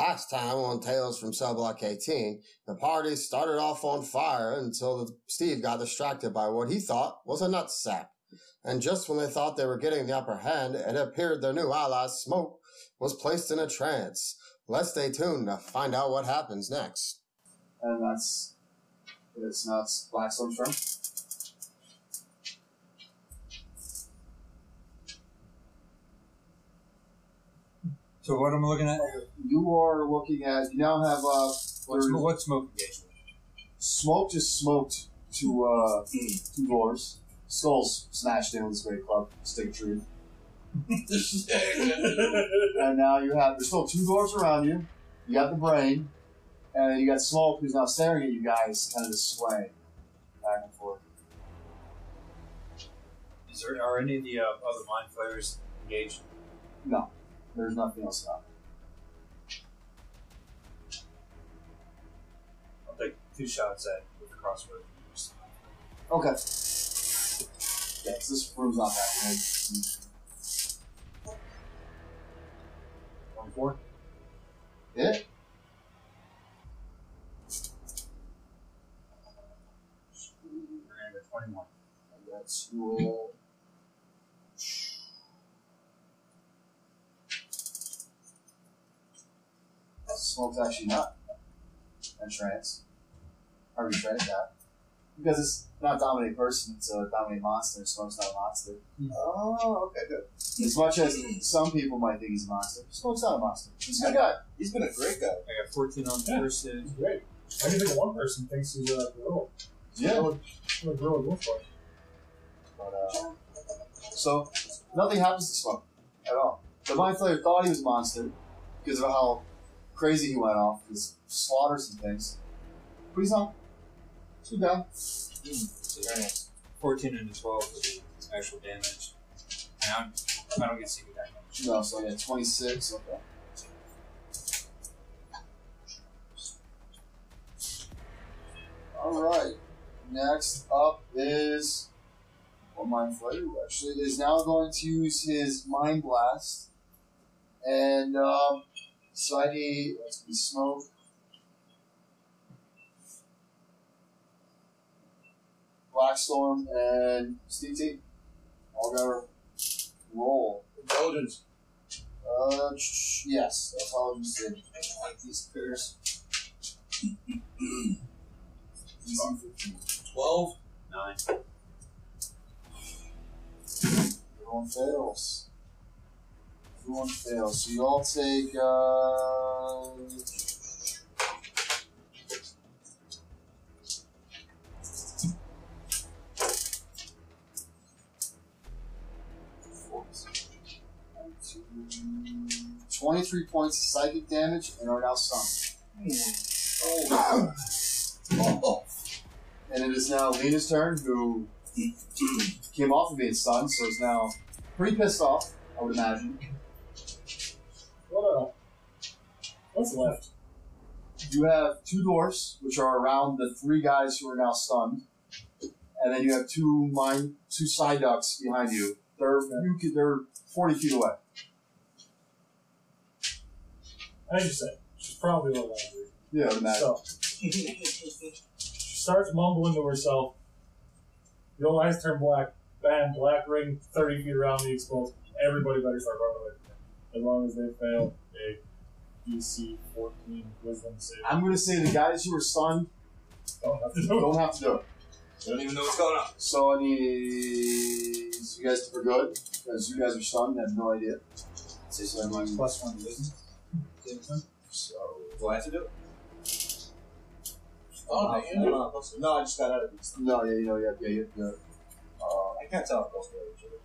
Last time on Tales from Cell Block 18, the party started off on fire until Steve got distracted by what he thought was a nutsack. And just when they thought they were getting the upper hand, it appeared their new ally, Smoke, was placed in a trance. Let's stay tuned to find out what happens next. And that's it's not Blackstone's turn. So what am I looking at? You are looking at you now have uh What's, there's- what smoke engagement? smoke just smoked two uh two doors. Skulls smashed in with his great club, stick of truth. And now you have there's still two doors around you. You got the brain, and you got smoke who's now staring at you guys, kind of just swaying back and forth. Is there are any of the uh, other mind flayers engaged? No, there's nothing else about two shots at with the crossbow. Okay. Yeah, 'cause this room's not that big. Twenty-four. Hit. And a twenty-one. And that's roll. Smoke's actually not a trance. How are you trying that? Because it's not dominate person, it's a dominate monster. Smoke's not a monster. Oh, okay, good. As much as some people might think he's a monster, Smoke's not a monster. He's a good guy. He's been a great guy. I got fourteen on the Yeah. first hit. It's great. I can think of one person thinks he's a gorilla. Yeah. I'm a gorilla wolf boy. But, uh, so, nothing happens to Smoke at all. The Mind Flayer thought he was a monster because of how crazy he went off, his slaughters and things. But he's not. Too bad. So that's fourteen into twelve for the actual damage. And I'm, I don't get secret damage. No, so yeah, 26. Okay. Alright. Next up is. Well, Mind Flayer, actually is now going to use his Mind Blast. And, um, Sidey, let's be smoke. Blackstorm and CT. All gotta roll. Intelligence. Uh, sh- yes, that's all I'm just saying. I like these pairs. Easy 15. 12. Nine. Everyone fails. Everyone fails. So you all take, uh. Twenty-three points of psychic damage and are now stunned. Oh. oh. And it is now Lena's turn, who came off of being stunned, so is now pretty pissed off, I would imagine. What what's left? You have two doors, which are around the three guys who are now stunned, and then you have two mine, two side ducts behind you. They're you they're forty feet away. As you said, she's probably a little angry. Yeah, I would imagine. So she starts mumbling to herself. Your eyes turn black. Bam! Black ring, thirty feet around me explodes. Everybody better start running away from me. As long as they fail a DC fourteen Wisdom save. I'm going to say the guys who are stunned Don't have to do it. don't have to do it. I don't even know what's going on. So I need you guys are good because you guys are stunned. and have no idea. Say so I'm like plus one wisdom. Same time. So Do I have to do it? Oh, no, you know. No, I just got out of these. no, yeah, you know, yeah, yeah, yeah. yeah. Uh, I can't tell if those are each other.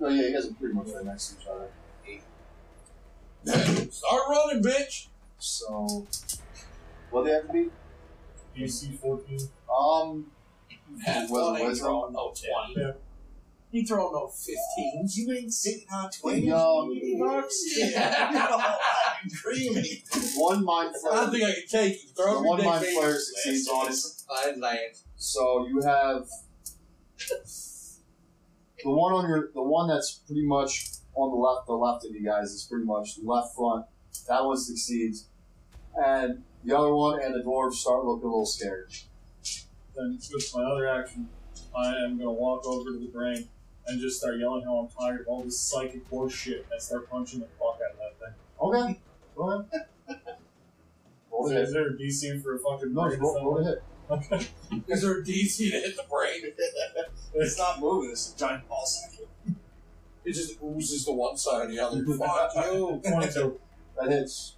no, yeah, you guys are pretty much right next to each other. Start running, bitch! So, what do they have to be? DC fourteen. Um, Man, Well, well, ain't wisdom. throwing no 20. Yeah. You throw no 15s. You ain't sitting on 20 No. bucks? Yeah. I'm creamy. one mind I flare. don't think I can take it. Throw The one day mind game. flare succeeds on it. I land. So you have the one on your, the one that's pretty much on the left, the left of you guys is pretty much the left front That one succeeds. And the other one and the dwarves start looking a little scared. Then with my other action, I am gonna walk over to the brain and just start yelling how I'm tired of all this psychic horse shit and start punching the fuck out of that thing. Okay. Go ahead. Roll Is there, is there a DC for a fucking No, brain? roll, roll to hit. Okay. Is there a DC to hit the brain? It's not moving. It's a giant ball sack. It just oozes to one side or the other. Fuck you. 22. That hits.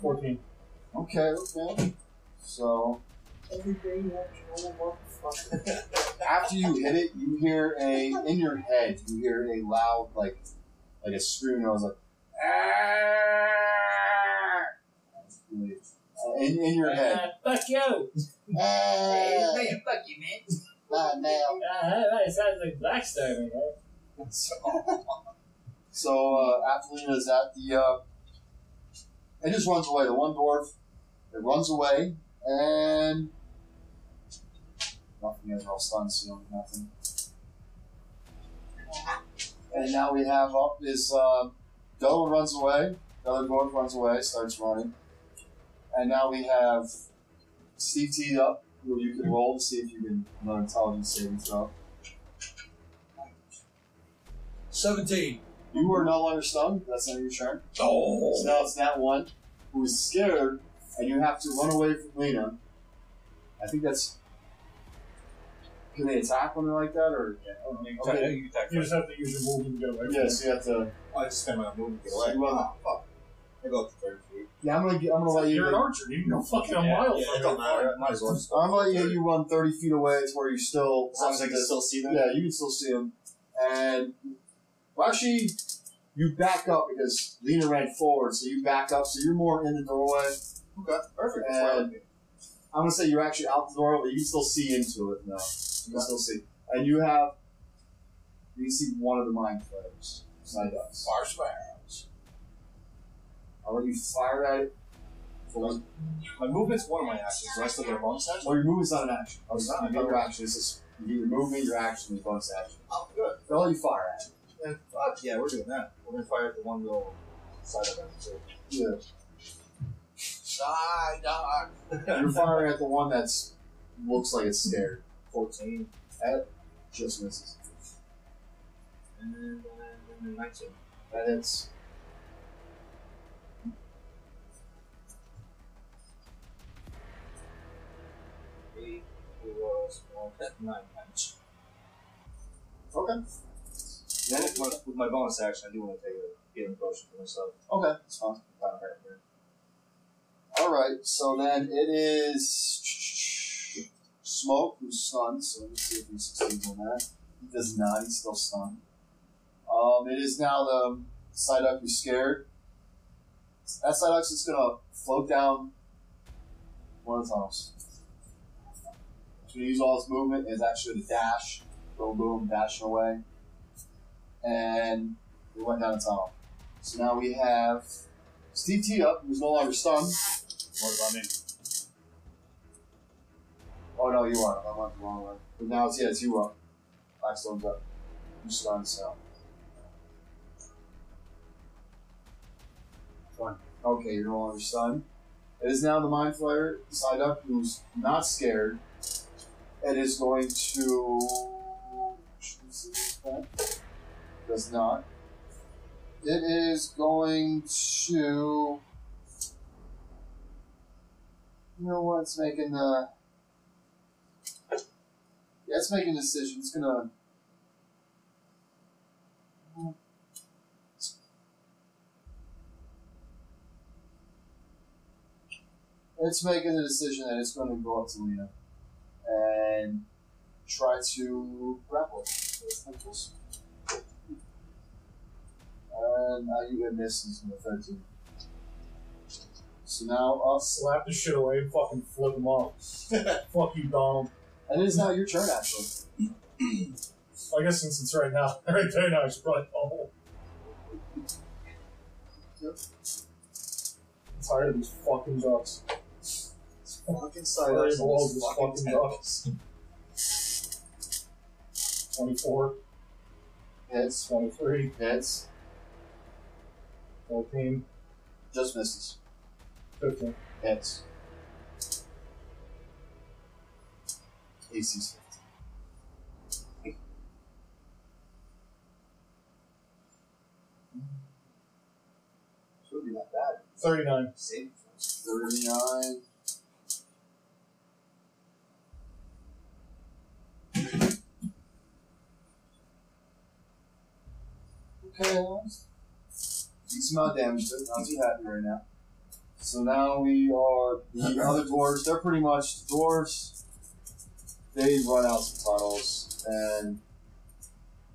14. Okay, okay. So Every day you have to know motherfucker. after you hit it, you hear a in your head. You hear a loud like like a scream. I was like, "Ah!" in in your head. fuck you! man, fuck you, man. Not now. Uh, it sounds like Blackstone, right? So uh, Athelina is at the. Uh, it just runs away. The one dwarf, it runs away, and nothing. Are all stunned, so you don't nothing. And now we have up is uh, runs away. The other dwarf runs away, starts running, and now we have Steve teed up. Who you can roll to see if you can another intelligence saving throw. 17. You are no longer stunned. That's not your turn. Oh. So now it's that one who is scared, and you have to run away from Lena. I think that's. Can they attack when they're like that, or You Okay. attack- you attack You first. just have to use your movement to get away from yeah? So you have to. I just spend my movement to get away. you wanna- Ah, fuck. I go up to 30 feet. Yeah, I'm gonna. gi- I'm gonna let you. You're an archer. You can go fucking a Yeah, mile Yeah, from it it. don't matter. I might as well just go. I'm gonna let you, you run 30 feet away to where you still. As long as I can still see them. Yeah, you can still see him. And well, actually, you back up because Lena ran forward, so you back up, so you're more in the doorway. Okay, perfect. That's why I And- like it. I'm gonna say you're actually out the door, but you can still see into it now. You still see, and you have. You see one of the mind flayers. Side ups. Far sparrows. I'll let you fire at it. For one. My movement's one of my actions. Do I still get a bonus action? Oh, your movement's not an action. Oh, It's not? Your action. It's just get your movement, your action, your bonus action. Oh, good. I'll let you fire at it. Then, fuck yeah, we're doing that. We're gonna fire at the one little side of. So. Yeah. Side dog. You're firing at the one that's looks like it's scared. 14 Just misses. and then 19. That hits. Eight one, nine damage. Okay. Then with my, with my bonus action, I do want to take a healing potion for myself. Okay, that's fine. Right. All right, so then it is Smoke who's stunned. So let's see if he succeeds on that. He does not. He's still stunned. Um, it is now the Psyduck who's scared. That Psyduck's just gonna float down one of the tunnels. He's gonna use all his movement. Is actually to dash, boom, boom, dashing away, and we went down the tunnel. So now we have Steve T up, who's no longer stunned. What about me? Oh no, you are. I went the wrong way. But now it's yeah, it's you up. Blackstone's up. You stunned, so. Fine. Okay, you're no longer stunned. It is now the Mind Flayer side up who's not scared. It is going to. Does not. It is going to. You know what's making the. It's making a decision. It's gonna. It's making the decision that it's going to go up to Lena and try to grapple it with tentacles. And now you get misses with 13. So now I'll Slap the shit away and fucking flip him off. Fuck you, Donald. And it is now your turn, actually. I guess since it's right now, right there now, I should probably fumble. Yep. I'm tired of these fucking ducks. Fucking Sorry, side the walls of fucking ducks. 24. Hits. 23, Hits. 14, Just misses. 15. Hits. AC's 15. Should be that bad. 39. Save. 39. Okay. Decent amount of damage, but not too happy right now. So now we are the other dwarves. They're pretty much the dwarves. They run out some tunnels, and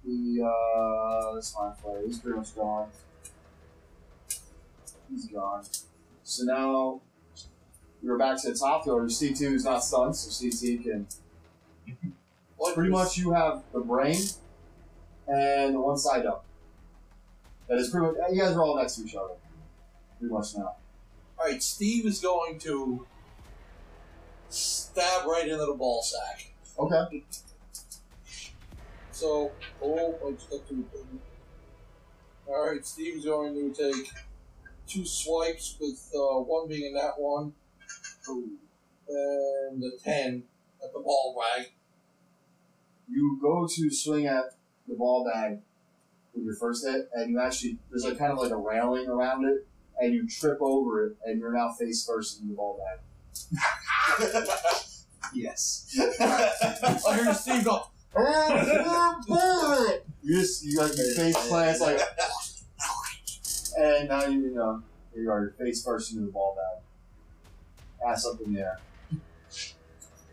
the uh, this mind flayer he's pretty much gone. He's gone. So now we're back to the top though. CT is not stunned, so CT can. What Pretty much you have the brain and the one side up. That is pretty much. You guys are all next to each other. Pretty much now. Alright, Steve is going to stab right into the ball sack. Okay. So, oh, I just got to Alright, Steve's going to take two swipes with uh, one being in that one and a 10 at the ball bag. You go to swing at the ball bag with your first hit, and you actually there's like kind of like a railing around it, and you trip over it, and you're now face first in the ball bag. Yes. I hear Steve go, you just you like your face plants like, and now you, you know here you are, your face first into the ball bag, ass up in the air,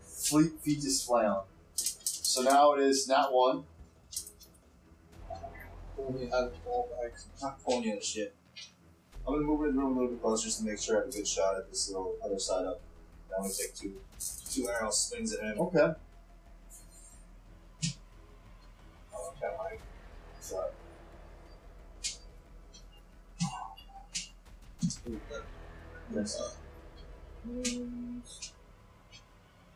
fleet feet just flailing. So now it is not one. only had the ball bag. Not pulling you in shit. I'm gonna move in the room a little bit closer just to make sure I have a good shot at this little other side up. Now we take two two arrows, swings at him. Okay. Kind of like so. Yes.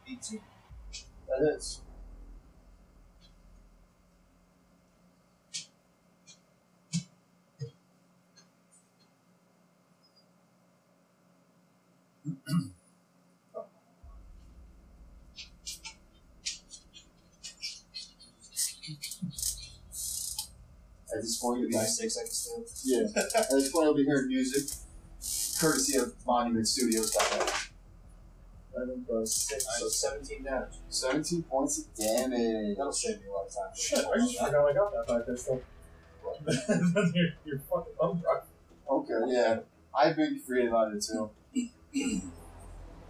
Eighteen. That is. At this point, you'll be By six, I can still. yeah. At this point, you'll be hearing music, courtesy of Monument Studios. 11 plus 6, so 17 damage. Seventeen points of damage. That'll save me a lot of time. Shit, I just forgot I got that back there still. you're, you're fucking thumb drive. Okay, yeah. I've been forgetting about it too.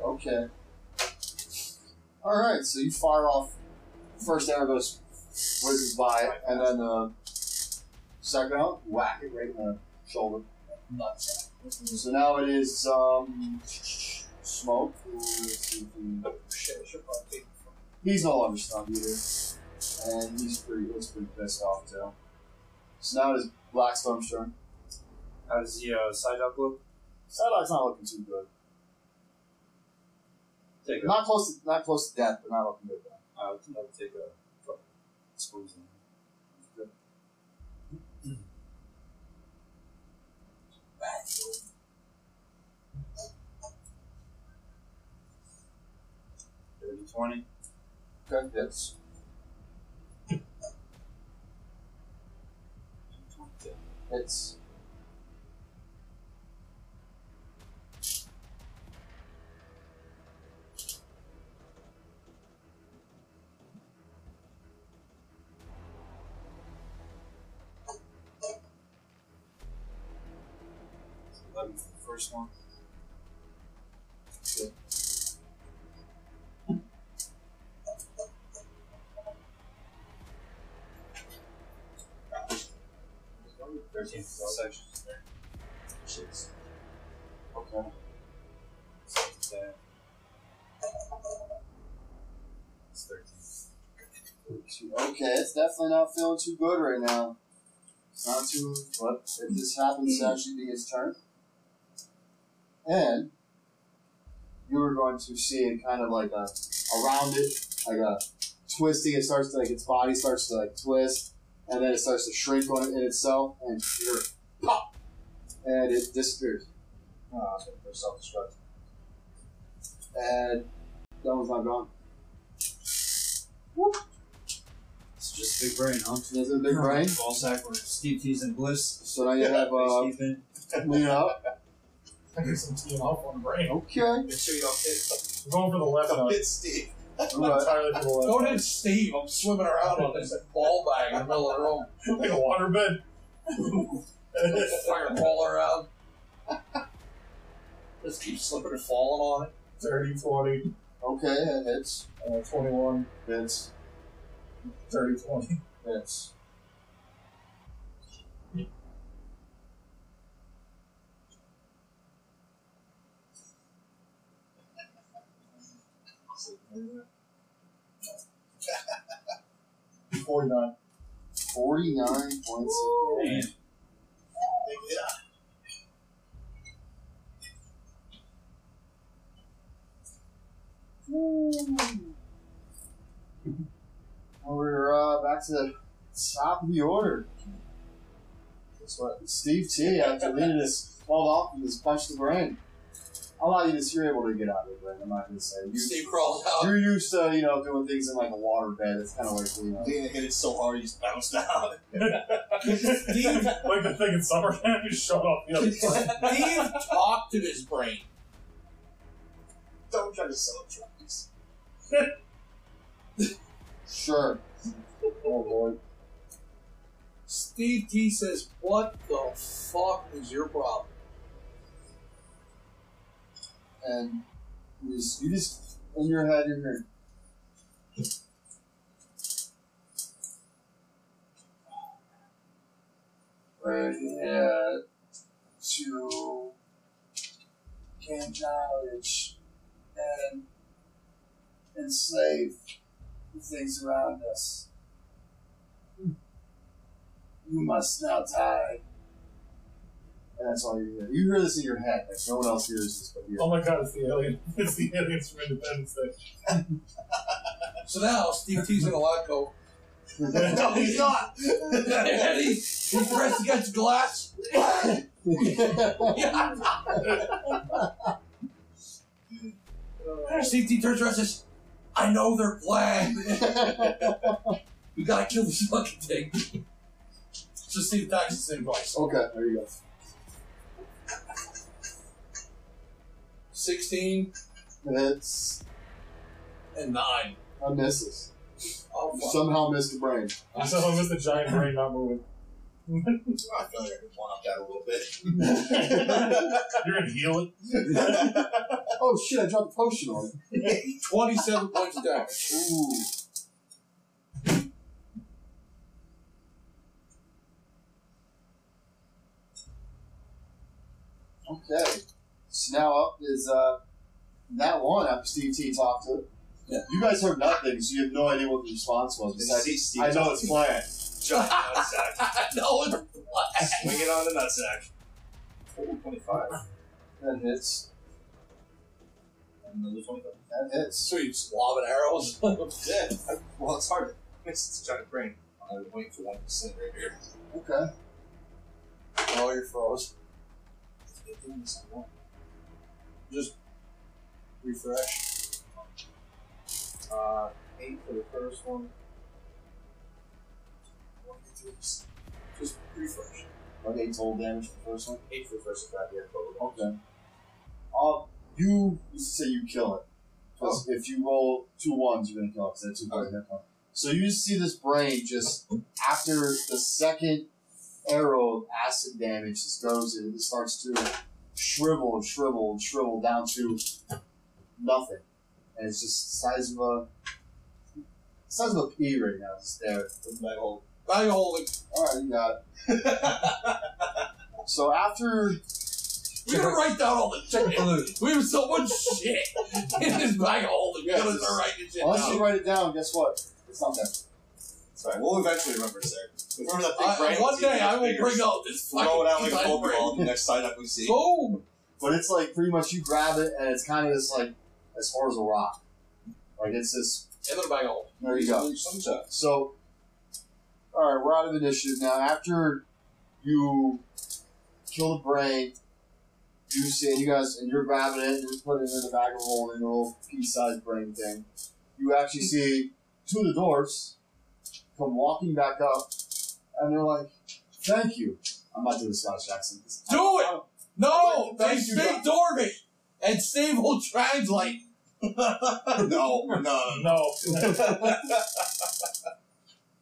okay. Alright, so you fire off. First arrow goes whizzes by, and then the second round, whack it right in the shoulder. Nuts. So now it is um, smoke. Shit, I should probably take it from He's no longer stunned either, and he's pretty looks pretty pissed off too. So now it is Blackstorm's turn. How does the uh, side up look? Psylocke's not looking too good. Take a. Not close to not close to death, but not looking good. Though. I'll, I'll take a. Squeeze Thirty twenty. Okay, hits. Hits. First one. Thirteen for the section. Shits. Okay. It's thirteen. Okay, it's definitely not feeling too good right now. It's not too, but if this happens to hmm. actually be his turn. And you are going to see it kind of like a around it, like a twisting. It starts to like its body starts to like twist, and then it starts to shrink on it in itself, and you're pop, and it disappears. Oh, it's for self destruct. And that one's not gone. It's just big brain, huh? There's a big brain. Ball sack where Steve T's in bliss. So now you have uh, lean up. I get some team up on the brain. Okay. Make sure you don't hit, I'm going for the left now. don't hit Steve. All right. Entirely for the left. Don't hit Steve. I'm swimming around on this ball bag in the middle of the room. like a waterbed. Fireball around. Just keep slipping and falling on it. 30, 20, Okay, it hits. uh, 21, Hits. 30, 20. Hits. Forty-nine. Forty-nine points of damage. Well, we're uh, back to the top of the order. Guess what? Steve T, after leading us called off and just punched the brain. I'll allow you to, you're able to get out of it, but I'm not going to say. You, Steve crawls out. you're used to, you know, doing things in like a water bed. It's kind of like, you know. Dana hit it so hard he just bounced out. Steve, like the thing in summer camp, you shut off the other side. Steve talked to his brain. don't try to sell drugs. Sure. Oh, boy. Steve T says, What the fuck is your problem? And you just, you just in your head, you're hearing. Uh, to gain knowledge and enslave the things around us. You must now die. And that's all you hear. You hear this in your head. Like no one else hears this but you. Oh my god, it's the alien. It's the aliens from Independence Day. So now Steve T's in a lab coat. no, he's not. and he, he pressed against glass. Yeah. Steve T turns around and says, I know their plan. We gotta kill this fucking thing. So Steve attacks the same place. okay, there you go. 16 It's and 9. a misses. Oh, You fuck. somehow missed the brain. I saw him with the giant brain not moving. I feel like I could one up that a little bit. You're gonna heal it? oh shit! I dropped a potion on it. 27 points of damage. Ooh. Okay. So now up is uh that one after Steve T talked to it. Yeah. You guys heard nothing, so you have no idea what the response was. Besides, see Steve I know it's to- planned. Giant nutsack. no, it's Swing it on the nutsack. Total 25. That hits. Another 25. That hits. So you just lobbing arrows. Yeah. Well, it's hard to miss. It's a giant brain. I was waiting for 1% right here. Okay. oh, you're froze. Doing this on one. Just refresh. Uh, 8 for the first one. One to. Just refresh. Eight total damage for the first one. 8 for the first attack, yeah, total. Okay. Um, you to say you kill it. Because if you roll two ones, you're gonna kill it. Because that's two hit point. So you see this brain just after the second arrow of acid damage just goes in, it starts to shrivel and shrivel and shrivel down to nothing, and it's just the size of a size of a pea right now. Just there. My whole. Bag of holding. All right, you got it. So after We're gonna write down all the shit. We have so much shit in this bag of holding. We're gonna start writing shit unless you write it down, guess what? It's not there. Sorry, we'll eventually remember, sir. Remember that big I, brain? one day I will bring out this fucking Throw it out like a Pokeball the next sign up we see. Boom! But it's like pretty much you grab it and it's kind of just like as far as a rock. Like it's this. Into the bag of holding. There you go. So All right, we're out of initiative now. After you kill the brain, you see, and you guys, and you're grabbing it, and you're putting it in the bag of holding, a little pea-sized brain thing. You actually see two of the dwarfs come walking back up, and they're like, "Thank you." I'm not doing a Scottish accent. Do it! No! They Thank you, speak Dwarvish! And Steve will translate. no, no. No.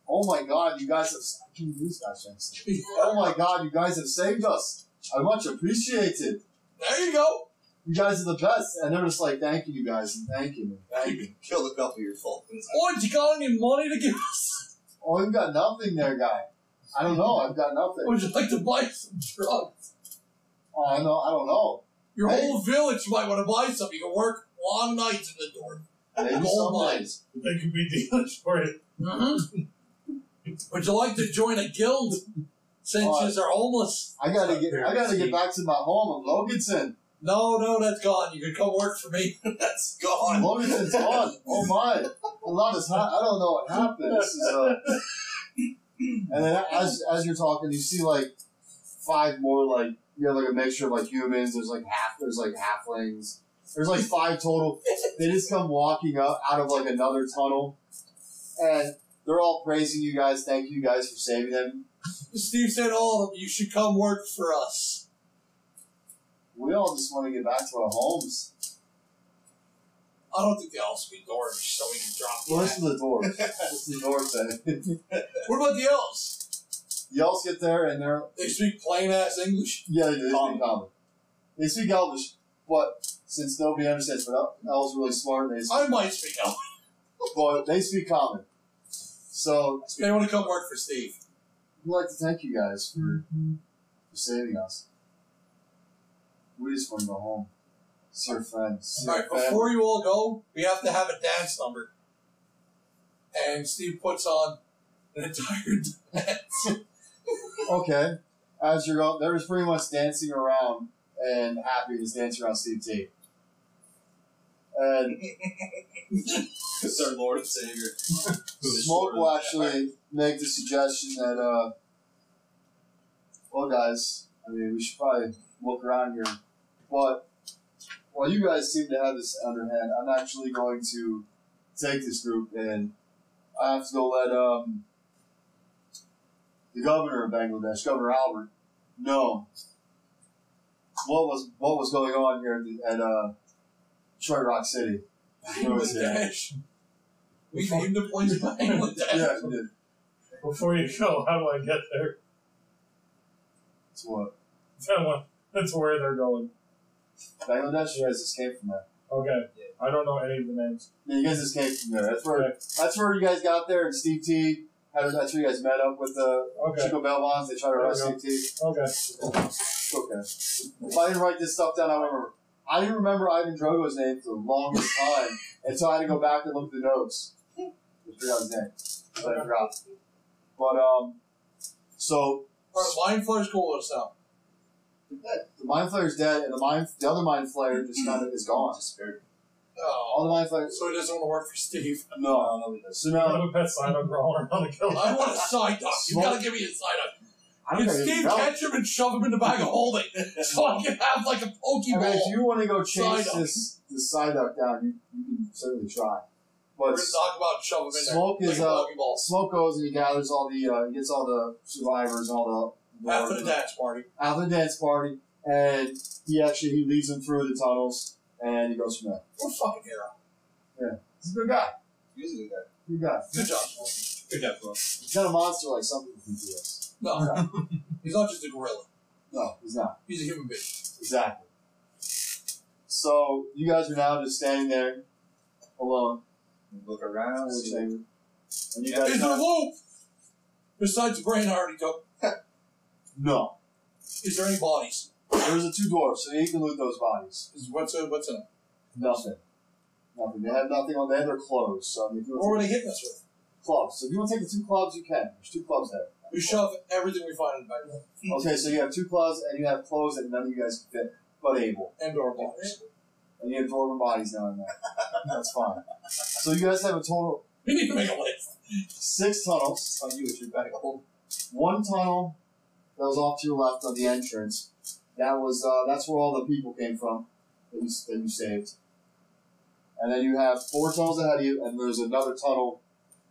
Oh my god, you guys have. I can't do Scottish accent. Oh my god, you guys have saved us. I much appreciate it. There you go. You guys are the best. And they're just like, thank you, you guys, and thank you, and thank you. Killed a couple of your falcons. What, you got any money to give us? Oh, you've got nothing there, guy. I don't know. I've got nothing. Would you like to buy some drugs? Oh, I know. I don't know. Your Hey. whole village might want to buy some. You can work long nights in the door. Maybe Gold some mines. They could be dealers for it. Mm-hmm. Would you like to join a guild since Uh, you are homeless? I gotta get. I gotta get back to my home of Loganson. No, no, that's gone. You can come work for me. That's gone. Loganson's gone. Oh my! A lot has ha- I don't know what happened. This is uh. And then as as you're talking, you see like five more like you have like a mixture of like humans. There's like half. There's like halflings. There's like five total. They just come walking up out of like another tunnel, and they're all praising you guys. Thank you guys for saving them. Steve said all of them, you should come work for us. We all just want to get back to our homes. I don't think they all speak Dwarvish, so we can drop the Listen to the door. Listen to the door thing. What about the elves? You all get there and they're They speak plain ass English. yeah, they do. They speak common. They speak Elvish, but since nobody understands, but El- Elves are really smart. They speak, I might speak Elvish. but they speak common. So They want to come work for Steve. we'd like to thank you guys for for saving us. We just want to go home. Friends. See All right, before you all go, we have to have a dance number. And Steve puts on an entire dance. Okay. As you're going, there's pretty much dancing around and happy is dancing around Steve T. And It's our Lord and Savior. Smoke will actually make the suggestion that, uh, well, guys, I mean, we should probably look around here. But while you guys seem to have this underhand, I'm actually going to take this group and I have to go let um, the governor of Bangladesh, Governor Albert, know what was what was going on here at, the, at uh, Detroit Rock City. He was here. Bangladesh. We named the place Bangladesh. Yeah, he did. Before you go, how do I get there? It's what? That's where they're going. Bangladesh, you guys just came from there. Okay. Yeah. I don't know any of the names. Yeah, you guys just came from there. That's where Okay. that's where you guys got there. And Steve T. Had, that's where you guys met up with the Okay. Chico Belmonts. They tried to arrest There we Steve T. Okay. Okay. If I didn't write this stuff down, I don't remember. I didn't remember Ivan Drogo's name for the longest time, and so I had to go back and look at the notes to figure out his name. But I forgot. But um, so All right, Mind Flayer's cool with us now. The mind flayer's dead, and the mind the other mind flayer just kind of is gone. Disappeared. Oh, All the mind flayers. so he doesn't want to work for Steve. No. No, nobody does. So I now have a pet sign on crawling around the killer. I want a side duck. You Smoke. gotta give me a side duck. I Can don't think Steve it's catch him and shove him in the bag of holding so I can have like a I mean, if pokeball? you want to go chase Psyduck. this this Psyduck down, you, you can certainly try. We're But gonna talk about shove him in there. Smoke like is a uh, pokeball. Smoke goes and he gathers all the uh, he gets all the survivors, all the After the dance party. after the dance party, and he actually he leads them through the tunnels, and he goes from there. What a fucking hero. He's a good guy. He's a good guy. Good guy. Good job, Smoke. Good job, Flo. He's not a monster like some people think he is. No, he's not just a gorilla. No, he's not. He's a human being. Exactly. So you guys are now just standing there alone Look around. See and you Is guys there a loop? Besides the brain I already took, no. is there any bodies? There's a two dwarfs, so you can loot those bodies. Is what's in, what's in? Nothing. Nothing. They have nothing on. They have their clothes. So I mean, if you What were they hitting us with? clubs, so if you want to take the two clubs, you can. There's two clubs there. We shove everything we find in the bag. Okay, so you have two clubs and you have clothes that none of you guys can fit, but able. And our bodies. And you have dwarven bodies now in there. That's fine. So you guys have a total. We need to make a list. six tunnels. on you with your bag of holding. One tunnel that was off to your left of the entrance. That was uh, that's where all the people came from that you, that you saved. And then you have four tunnels ahead of you, and there's another tunnel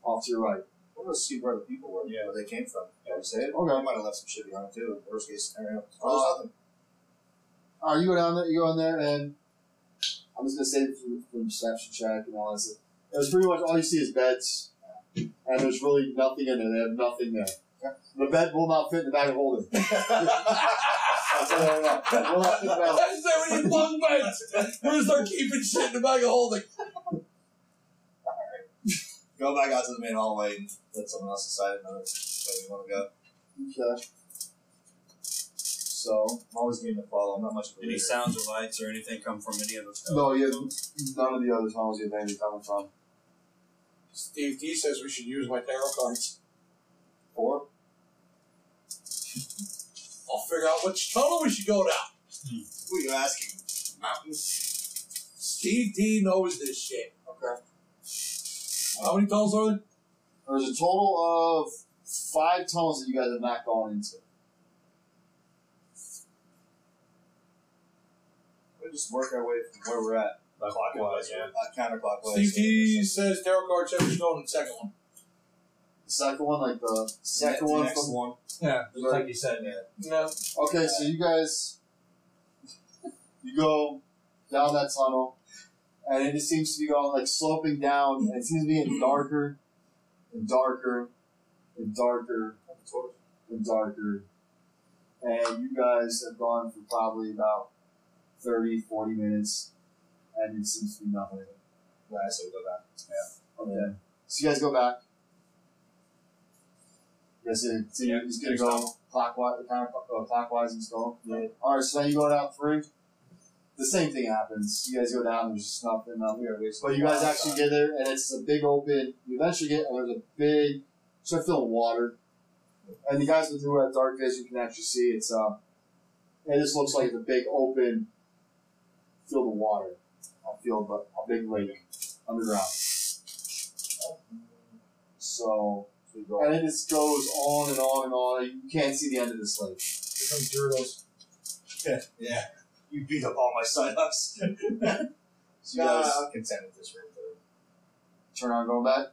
off to your right. I want to see where the people were, Yeah. where they came from. Can we say it? Okay. I might have left some shit behind too. Worst case scenario. Uh, Oh, there's nothing. All right, you go down there. You go in there, and I'm just gonna save it for, for reception check and all that stuff. It was pretty much all you see is beds, and there's really nothing in there. They have nothing there. The bed will not fit in the bag of holding. I'll tell you right now. It will not fit in the bag of That's that we need bunk beds. We're gonna start keeping shit in the bag of holding. Alright. Go back out to the main hallway and let someone else decide another way you want to go. Okay. So I'm always game to follow. I'm not much of a Any leader. sounds or lights or anything come from any of those? no, you have none of the other tunnels you have anything coming from. Steve D says we should use my tarot cards. Four. I'll figure out which tunnel we should go down. Who are you asking? Steve D knows this shit. Okay. How many tunnels are there? There's a total of five tunnels that you guys have not gone into. We'll just work our way from where we're at. Clockwise, yeah. Uh, counterclockwise. Steve D says tarot card says we should go on the second one. The second one, like the second the one from. one. Yeah, just like you said, yeah. No. Okay, so you guys, you go down that tunnel, and it just seems to be going like sloping down, and it seems to be getting darker and darker and darker and darker. And you guys have gone for probably about 30, 40 minutes, and it seems to be nothing. Yeah, I say we go back. Yeah. Okay. So you guys go back. Yes, it, so Yeah, he's gonna go clockwise, kind of uh, clockwise and go. Yeah. All right, so now you go down three. The same thing happens. You guys go down. There's just nothing. Um, are but you guys actually get there, and it's a big open. You eventually get, there's a big. Start filling water, and the guys who have dark vision can actually see it's. Uh, it just looks like it's a big open field of water, a field, but a big lake underground. So. And it just goes on and on and on. You can't see the end of this lake. Here comes Gyarados. Yeah. You beat up all my signups. So you yeah, guys I'm content with this room. turn on going back.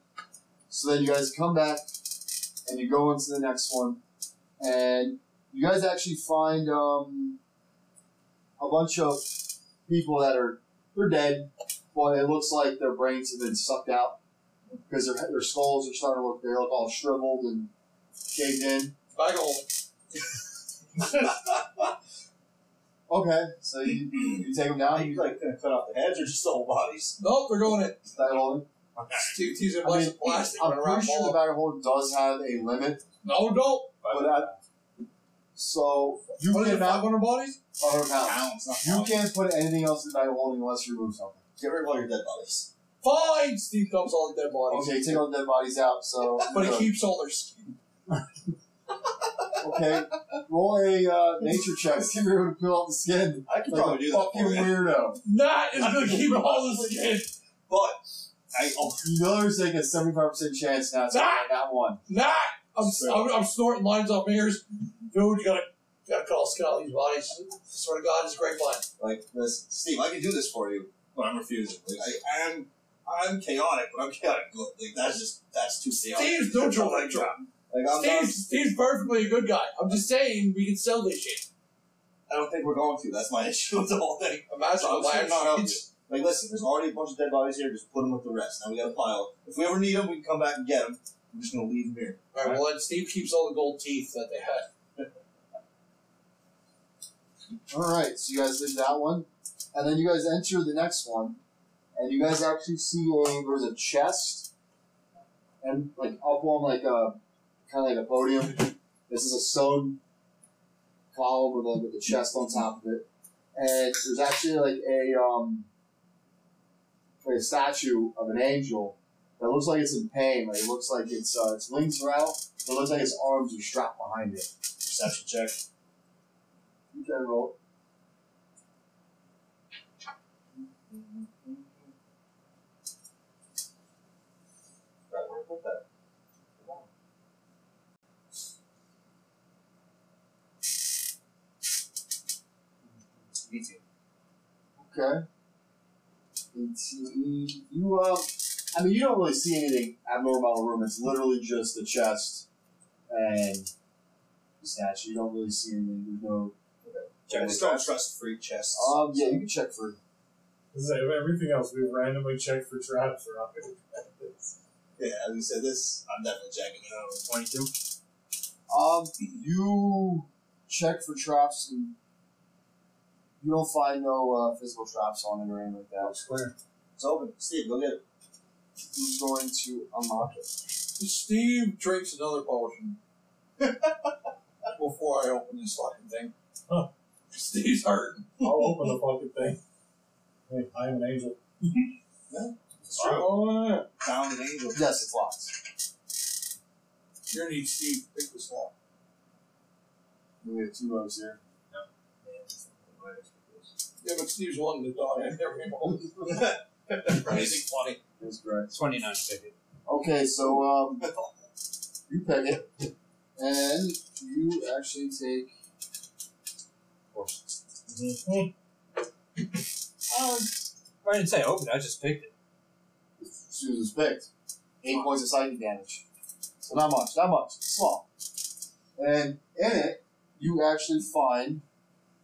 So then you guys come back and you go into the next one, and you guys actually find um, a bunch of people that are they're dead, but it looks like their brains have been sucked out because their their skulls are starting to look they look all shriveled and caved in. Bag of holding. Okay, so you, you take them down. Are you You like gonna cut off the heads or just the whole bodies? Nope, they're going in. bag of holding. Steve D's in I mean, of plastic I'm pretty sure the bag hold does have a limit, No, don't. but I, so you What is it, cannot 500 bodies? 100 pounds. Pounds, You pounds. can't put anything else in the bag of holding unless you remove something. Get rid of all your dead bodies. Fine! Steve dumps all the dead bodies. Okay, take all the dead bodies out. So, But he keeps all their skin. okay, roll a uh, nature check. See if you're able to peel off the skin. I could Like probably a do that fucking for you. weirdo. That is gonna keep all the skin. But I oh, You know there's like a seventy-five percent chance now. So that one. Nah! I'm, I'm, I'm snorting lines off my ears. Dude, you gotta, you gotta cut all skin out of these bodies. swear to God, it's a great fun. like this, Steve. I can do this for you, but I'm refusing. Like I am, I'm chaotic, but I'm chaotic good. Like that's just that's too chaotic. Steve's neutral, Like, neutral. Like I'm not, Steve's, Steve's perfectly a good guy. I'm just saying we can sell this shit. I don't think we're going to. That's my issue with the whole thing. Imagine So the I'm not help sheets. Like, listen, there's already a bunch of dead bodies here. Just put them with the rest. Now we got a pile. If we ever need them, we can come back and get them. I'm just gonna leave them here. Alright, well then Steve keeps all the gold teeth that they had. All right, so you guys leave that one, and then you guys enter the next one, and you guys actually see a there's a chest, and like up on like a kind of like a podium. This is a stone column with a, with a chest on top of it, and there's actually like a um like a statue of an angel that looks like it's in pain. Like it looks like it's uh, its wings are out, but it looks like its arms are strapped behind it. Perception check. You can roll. Right, where I put that? Okay. 18. You, um, I mean, you don't really see anything abnormal in the room. It's literally just the chest and the statue. You don't really see anything. There's no. I just don't trust free chests. Um, yeah, you can check for. This is like everything else. We randomly checked for traps or yeah, as we said, this I'm definitely checking it out. Twenty-two. Um, you check for traps and you don't find no uh, physical traps on it or anything like that. It's clear. It's open. Steve, go get it. Who's going to unlock it? Steve drinks another potion before I open this fucking thing. Huh. Steve's hurting. I'll open the fucking thing. Hey, I am an angel. It's true. Oh, yeah. Found an angel. Yes, it's locked. You're gonna need Steve to pick this lock. We have two rows here. Yeah, but Steve's wanting to die at every moment. Amazing funny. That's correct. Twenty-nine ticket. Okay, so um, you pick it, and you actually take. Um, I didn't say open. I just picked it. Susan's picked. Eight points of psychic damage. So not much, not much. Small. And in it, you actually find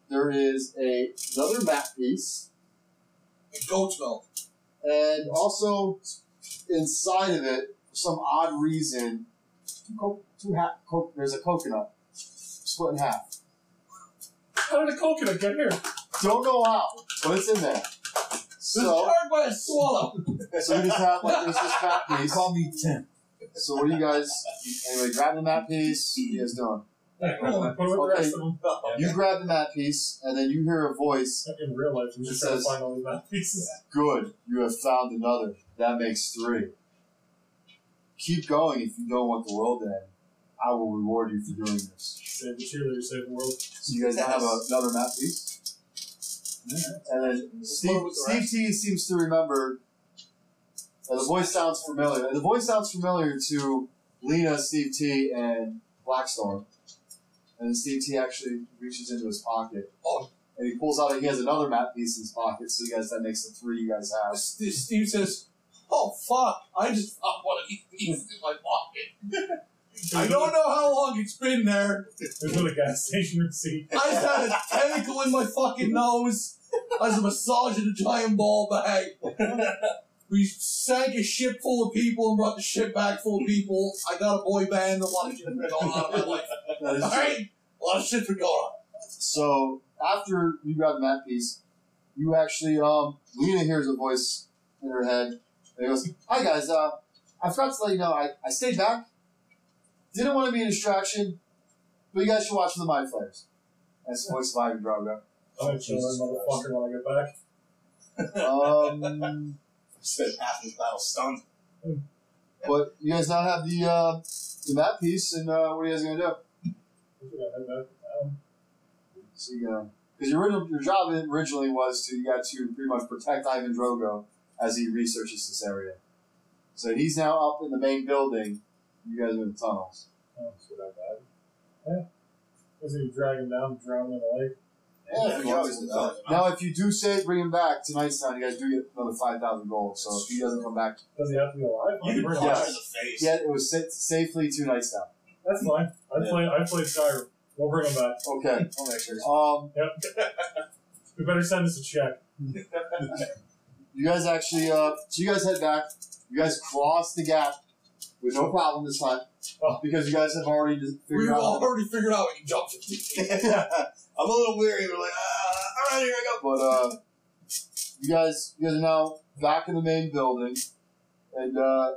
there is a another map piece, A goat's milk. and also inside of it, for some odd reason, two co- two ha- co- there's a coconut split in half. How did a coconut get here? Don't know how, but it's in there. This So, hard by a swallow. so you just have like there's this map piece. Call me Tim. So what do you guys? Anyway, grab the map piece. What are you guys doing? Yeah, cool. Put it with the rest of them. You grab the map piece, and then you hear a voice. In real life, we just trying to says- find all these map pieces. Good, you have found another. That makes three. Keep going if you don't want the world to end. I will reward you for doing this. Save the cheerleader, save the world. So you guys now have a, another map piece. And then Steve, the Steve. T seems to remember. uh, the voice sounds familiar. The voice sounds familiar to Lena, Steve T, and Blackstorm. And then Steve T actually reaches into his pocket. Oh. And he pulls out. He has another map piece in his pocket. So you guys, that makes the three you guys have. Steve Steve says, "Oh fuck! I just found one of these pieces in my pocket. I don't know how long it's been there. There's with a gas station receipt. I just had a tentacle in my fucking nose. I was a massaging a giant ball bag. We sank a ship full of people and brought the ship back full of people. I got a boy band. A lot of shit been going on in my life. That is All right, a lot of shit's been going on. So after you grab the map piece, you actually um Lena hears a voice in her head. And he goes, Hi guys, uh I forgot to let you know I, I stayed back. Didn't want to be a distraction, but you guys should watch for the mind flayers. That's the voice of Ivan Drago. I'm gonna kill that motherfucker when I get back. Um Spent half this battle stunned. but you guys now have the uh the map piece and uh what are you guys gonna do? We should head back down. So you know because your original your job originally was to you got to pretty much protect Ivan Drago as he researches this area. So he's now up in the main building. You guys are in the tunnels. Oh, so that bad. Yeah. Was he dragging down, drown in the lake? Yeah, if you always do that. Now, if you do say bring him back tonight's time, you guys do get another five thousand gold. So if he doesn't come back, Does he have to be alive? You can Bring punch him in the face. yeah, it was sa- safely two nights down. That's fine. I Yeah. play. I played Skyrim. We'll bring him back. Okay. I'll make sure. Um, Yep. we better send us a check. you guys actually, uh, so you guys head back. You guys cross the gap with no problem this time Oh. because you guys have already figured out. already figured out we can jump 50 feet. I'm a little weary. We're like, ah, all right, here I go. But uh, you guys, you guys are now back in the main building, and uh,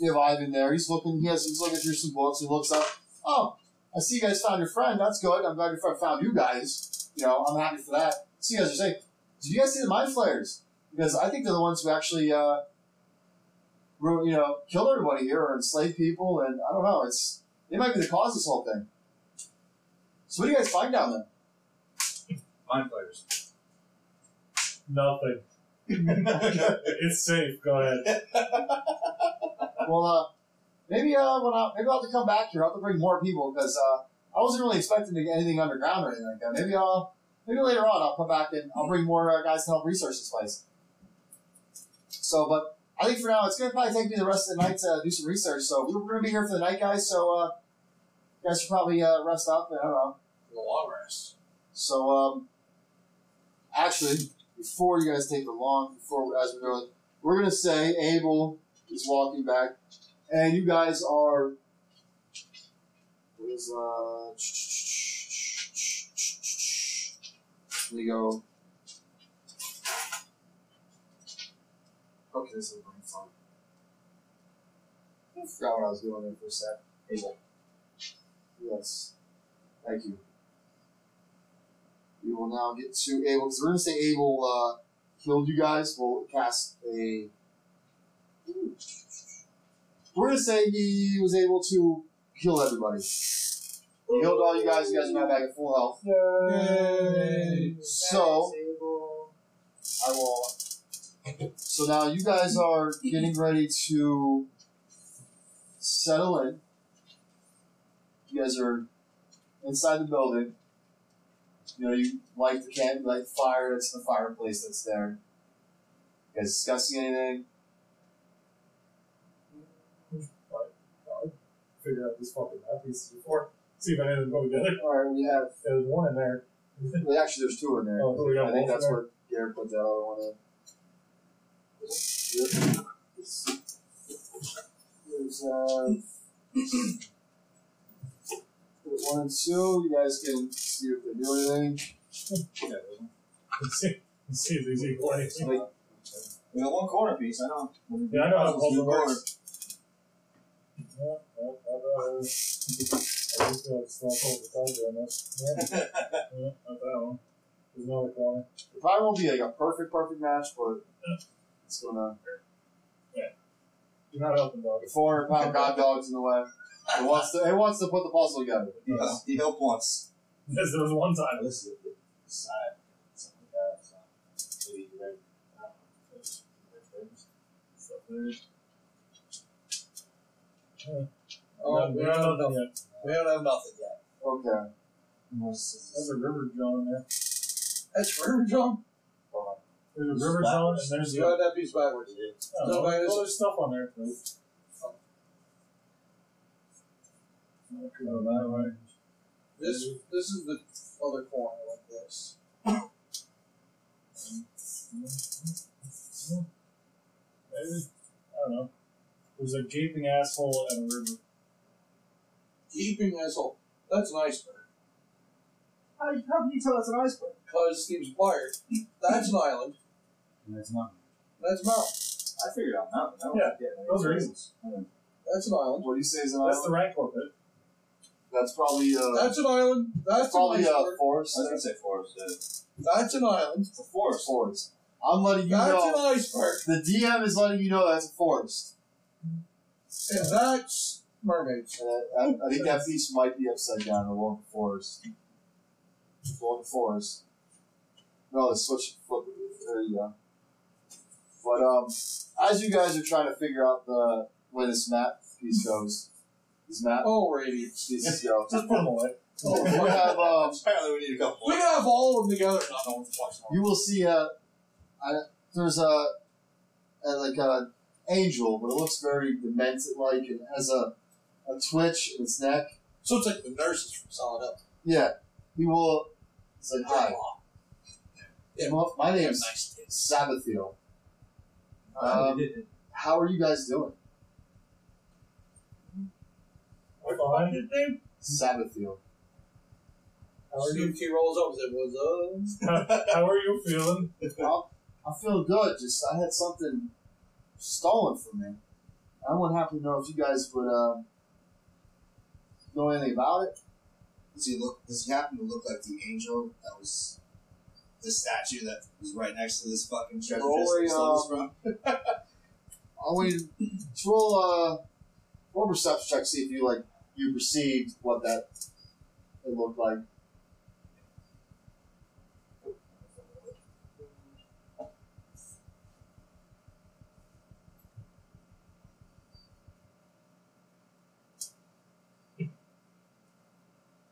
you have Ivan there. He's looking. He has. He's looking through some books. He looks up. Oh, I see you guys found your friend. That's good. I'm glad your friend found you guys. You know, I'm happy for that. So you guys are saying, did you guys see the mind flayers? Because I think they're the ones who actually, uh, you know, kill everybody here or enslave people, and I don't know. It's they might be the cause of this whole thing. So what do you guys find down there? Mind players. Nothing. it's safe. Go ahead. Well, uh, maybe uh, when I, maybe I'll have to come back here. I'll have to bring more people because uh, I wasn't really expecting to get anything underground or anything like that. Maybe I'll maybe later on I'll come back and I'll bring more uh, guys to help research this place. So, but I think for now it's gonna probably take me the rest of the night to do some research. So we're, we're gonna be here for the night, guys. So uh, you guys should probably uh, rest up. I don't know. The long rest. So, um, actually, before you guys take the long, before as we're doing, we're gonna say Abel is walking back, and you guys are. Is uh. Let me go. Okay, this is going fun. I forgot what I was doing there for a sec. Abel. Yes. Thank you. We will now get to Abel, because we're going to say Abel uh, killed you guys. We'll cast a. We're going to say he was able to kill everybody. He killed all you guys. You guys are now back at full health. Yay! So, I will. So now you guys are getting ready to settle in. You guys are inside the building. You know, you light the camp, light the fire that's in the fireplace that's there. You guys discussing anything? Figure out this fucking map pieces before. See if I didn't go together. Alright, we have. There's one in there. Well, actually, there's two in there. Oh, so I think that's where Garrett put that other one in. There's, uh, there's one and two. You guys can see if they do anything. Yeah. Let's see, let's see if these equal anything. Like, We got one corner piece, I know. Yeah, I know how the Puzzles, puzzle new corner. Yeah, yeah, I just feel like Cold the Tiger on this. Yeah, yeah, not that one. There's another corner. it probably won't be like a perfect, perfect match, but it's gonna. You're not helping, dog. The 400 pound uh, god dog's in the way. It wants to. It wants to put the puzzle together. He, he helped once. Yes, there was one time. This is the side. Something like that. So maybe you're right. I don't know. There's- there's- Stuff there. Oh, we we don't don't know have yet. We don't have nothing yet. Okay. There's a river John there. That's River John. There's a river John, and there's You a. got that piece backwards. Oh, No, well, minus- there's stuff on there. too. Okay, well, that way. This this is the other corner like this. Maybe. I don't know. There's a gaping asshole and a river. Gaping asshole. That's an iceberg. How, how can you tell that's an iceberg? Because Steve's wired. That's an island. That's not. That's a mountain. I figured out mountain. I don't Yeah. Those are easels. That's an island. What do you say is an That's the island? Rancor pit. That's probably uh. That's an island. That's an probably a iceberg. forest. I was gonna say forest. Yeah. That's an island. It's a forest. forest. I'm letting you That's know. That's an iceberg. The DM is letting you know that's a forest. And that's mermaids. And I, I, I think that piece might be upside down along the forest. Along the forest. No, the switch. Flip, there you go. But um, as you guys are trying to figure out the where this map piece goes, this map Oh, radiance. pieces go. Just put them away. You have um, Apparently, we need a couple We more. have all of them together. Not no one's watching. you will see a, a there's a, a like a angel, but it looks very demented like it has a a twitch in its neck. So it's like the nurses from Solid Up. Yeah, he will. It's like hi. Yeah. Well, my They have name's nice kids. Sabathiel. Um, we did it. how are you guys doing? Fine. Sabathiel. How are you? Steve T rolls up and said, "What's up?" How are you feeling? I'm, I'm feeling good. Just I had something stolen from me. I would happen to know if you guys would uh, know anything about it. Does he look? Does he happen to look like the angel that was the statue that was right next to this fucking treasure Roll chest? a, that we stole this um, from? I'll wait. Let's roll a roll a perception check. See if you like you perceived what that it looked like.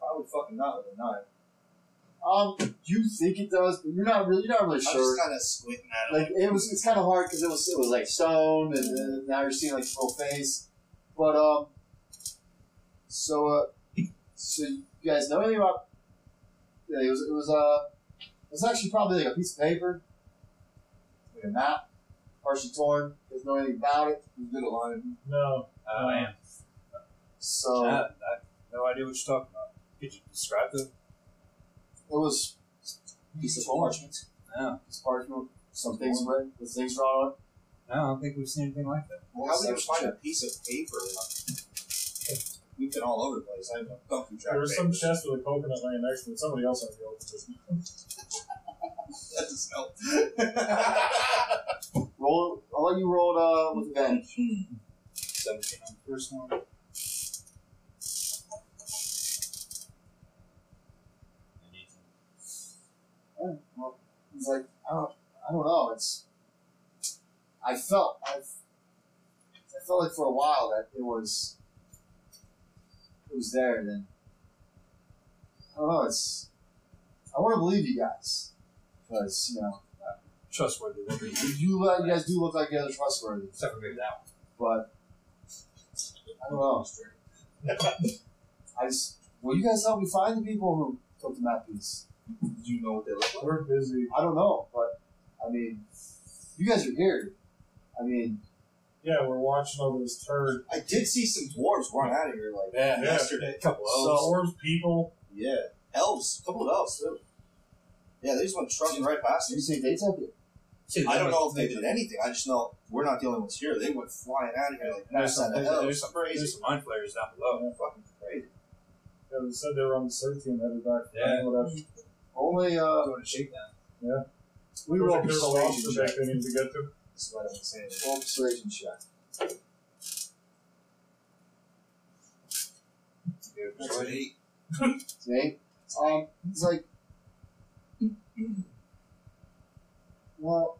I would fucking not with a nine. Um, you think it does, but you're not really, you're not really I'm sure. just kind of squinting at it. Like it was, it's kind of hard because it was, it was like stone, and, then now you're seeing like his little face. But um, so uh, so you guys know anything about? Yeah, it was, it was uh, it was actually probably like a piece of paper, like a map, partially torn. Doesn't know anything about it. Who's good at lying? No. Uh, man, So I have no idea what you're talking about. Could you describe the? It was Piece of parchment. No, it's parchment. Some things written, the things drawn on. it. no, I don't think we've seen anything like that. Well, how would you Perception find a piece of paper? We've been all over the place. I have a company track. There was some papers. chest with a coconut laying next to it. Somebody else already opened it. That doesn't help. Roll. I'll let you roll it uh, with advantage. Seventeen on the first one. Like, I don't, I don't know. It's, I felt, I've, I felt like for a while that it was, it was there. Then, I don't know. It's, I want to believe you guys because you know Trustworthy. You- you, you, uh, you guys do look like you're trustworthy, Except for maybe that one. but I don't know. I just, will you guys help me find the people who took the map piece? Do you know what they look like? We're busy. I don't know, but I mean, you guys are here. I mean, Yeah, we're watching over this turd. I did see some dwarves run out of here like Yeah. yesterday. A Couple So- of Dwarves, people. Yeah, elves, a couple of elves too. Yeah, they just went trudging right past you us. say they took it. I don't know if they did anything. I just know we're not the only ones here. They went flying out of here like There's some, that there's, there's some, crazy. there's some mind flayers down below. fucking crazy. Yeah, they said they were on the CERT team headed back. Yeah. Only uh, Doing a shakedown. we There roll a persuasion check. they need to get to. That's what I was saying. Roll persuasion check. That's what eight. See? Um, it's like, well,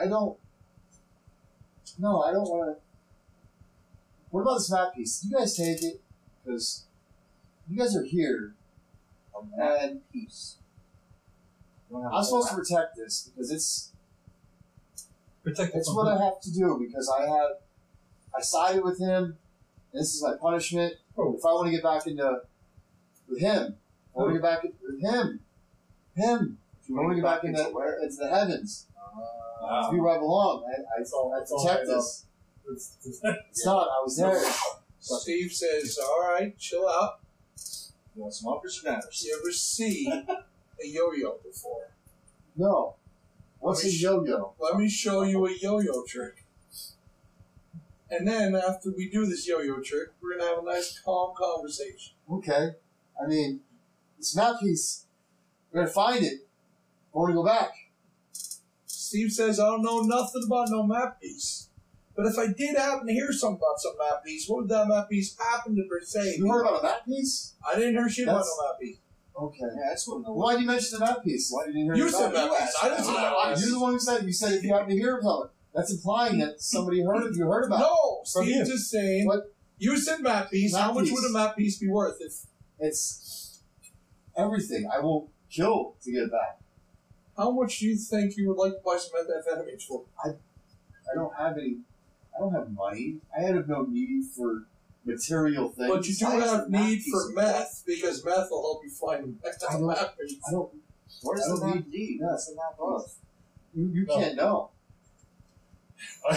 I don't. No, I don't want to. What about this map piece? You guys take it because you guys are here, A and Peace. I'm supposed to protect this because it's Protect the It's what I have to do because I have I sided with him. and This is my punishment. Oh. If I want to get back into with him, I want to get back in, with him, him. I want to get back into, into the heavens. Ah. Wow. To be where I belong. I, I, That's all- I that's protect I this. It's, it's, It's not. I was there. Steve says, "All right, chill out. You want some uppers or downers? You ever see a yo-yo before? No. What's a yo-yo? Let me show you a yo-yo trick. And then after we do this yo-yo trick, we're gonna have a nice, calm conversation. Okay. I mean, this map piece. We're gonna find it. I want to go back. Steve says, I don't know nothing about no map piece. But if I did happen to hear something about some map piece, what would that map piece happen to per se? You heard about a map piece? I didn't hear shit about That's- no map piece. Okay. Yeah, I just want to know. Why did you mention the map piece? Why did you hear You about said it? I didn't say Ah. You're the one who said you said if you happen to hear about it. That's implying that somebody heard it. you heard about it. No, From Steve's you. just saying. What? You said map piece. How much piece. would a map piece be worth? If It's everything. I will kill to get it back. how much do you think you would like to buy some methamphetamines for? I don't have any. I don't have money. I have no need for material things. But you do Why have the need for important? meth because meth will help you find I the don't- map. I don't. Where's I the map need- lead? yeah. What's the map of? You, you No. can't know. I,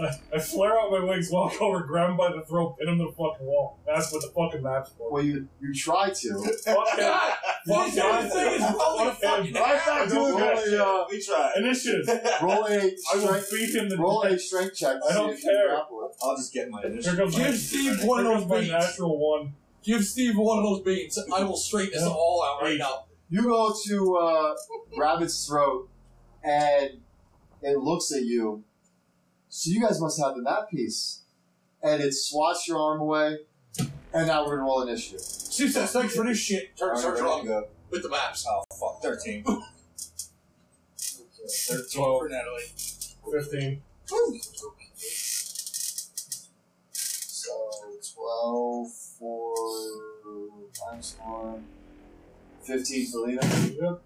I, I flare out my wings, walk over, grab him by the throat, pin him to the fucking wall. That's what the fucking map's for. Well, you you try to. Fuck him. God, Fuck this him. thing is probably Fuck him. fucking Right back to don't roll get a, uh, we tried. Initiative. roll a I will strength. feed him the Roll a strength check. to I see don't if you care. grapple it. I'll just get my Here initiative. comes my, Give Steve here one of comes those my beats. natural one. Give Steve one of those beans. I will straighten this all out right now. You go to uh, Rabbit's throat, and it looks at you. So you guys must have the map piece, and it swats your arm away. And now we're gonna roll initiative. Steve says, thanks for this shit. Turn Alright, starts ready go. with the maps. Oh fuck, thirteen. 13 Twelve. for Natalie. 15. So twelve for times one. 15 for Lena. Yep.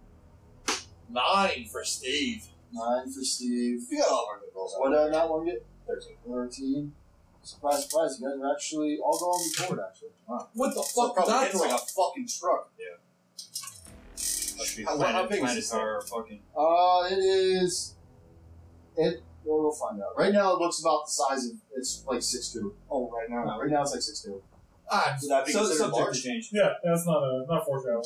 Nine for Steve. 9 for Steve. We got all of our good rolls. What did that one get? 13. 13. Surprise, surprise. You guys are actually all going before it, actually. Wow. What the fuck probably was that? hits like a fucking truck. Yeah. be How- planet, how big is planet this star fucking. Uh, it is. It. Well, we'll find out. Right now, it looks about the size of. It's like six 6'2. Oh, right now. Right now, it's like 6'2. Ah, Would that be So considered subject to large? change. Yeah, that's not a not for travel.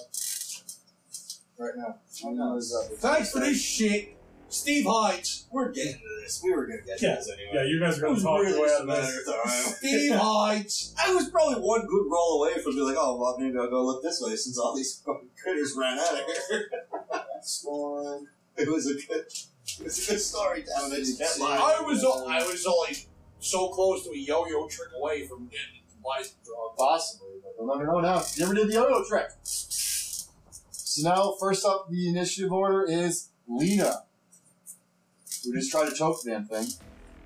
Right now. Right now is uh, thanks for this shit. Steve Hides. We're getting to this. We were gonna get to this anyway. Yeah, you guys are It gonna was talk really your way just out a of matter this. of time. Steve Hides. I was probably one good roll away from being like, oh, well, maybe I'll go look this way since all these fucking critters ran out of here. Spawn. it was a good, it was a good story, damn it. You can't lie. I was o- I was only so close to a yo-yo trick away from getting the bison drug. Possibly, but we'll never know now. You never did the yo-yo trick. So now, first up, the initiative order is Lena. We just tried to choke the damn thing.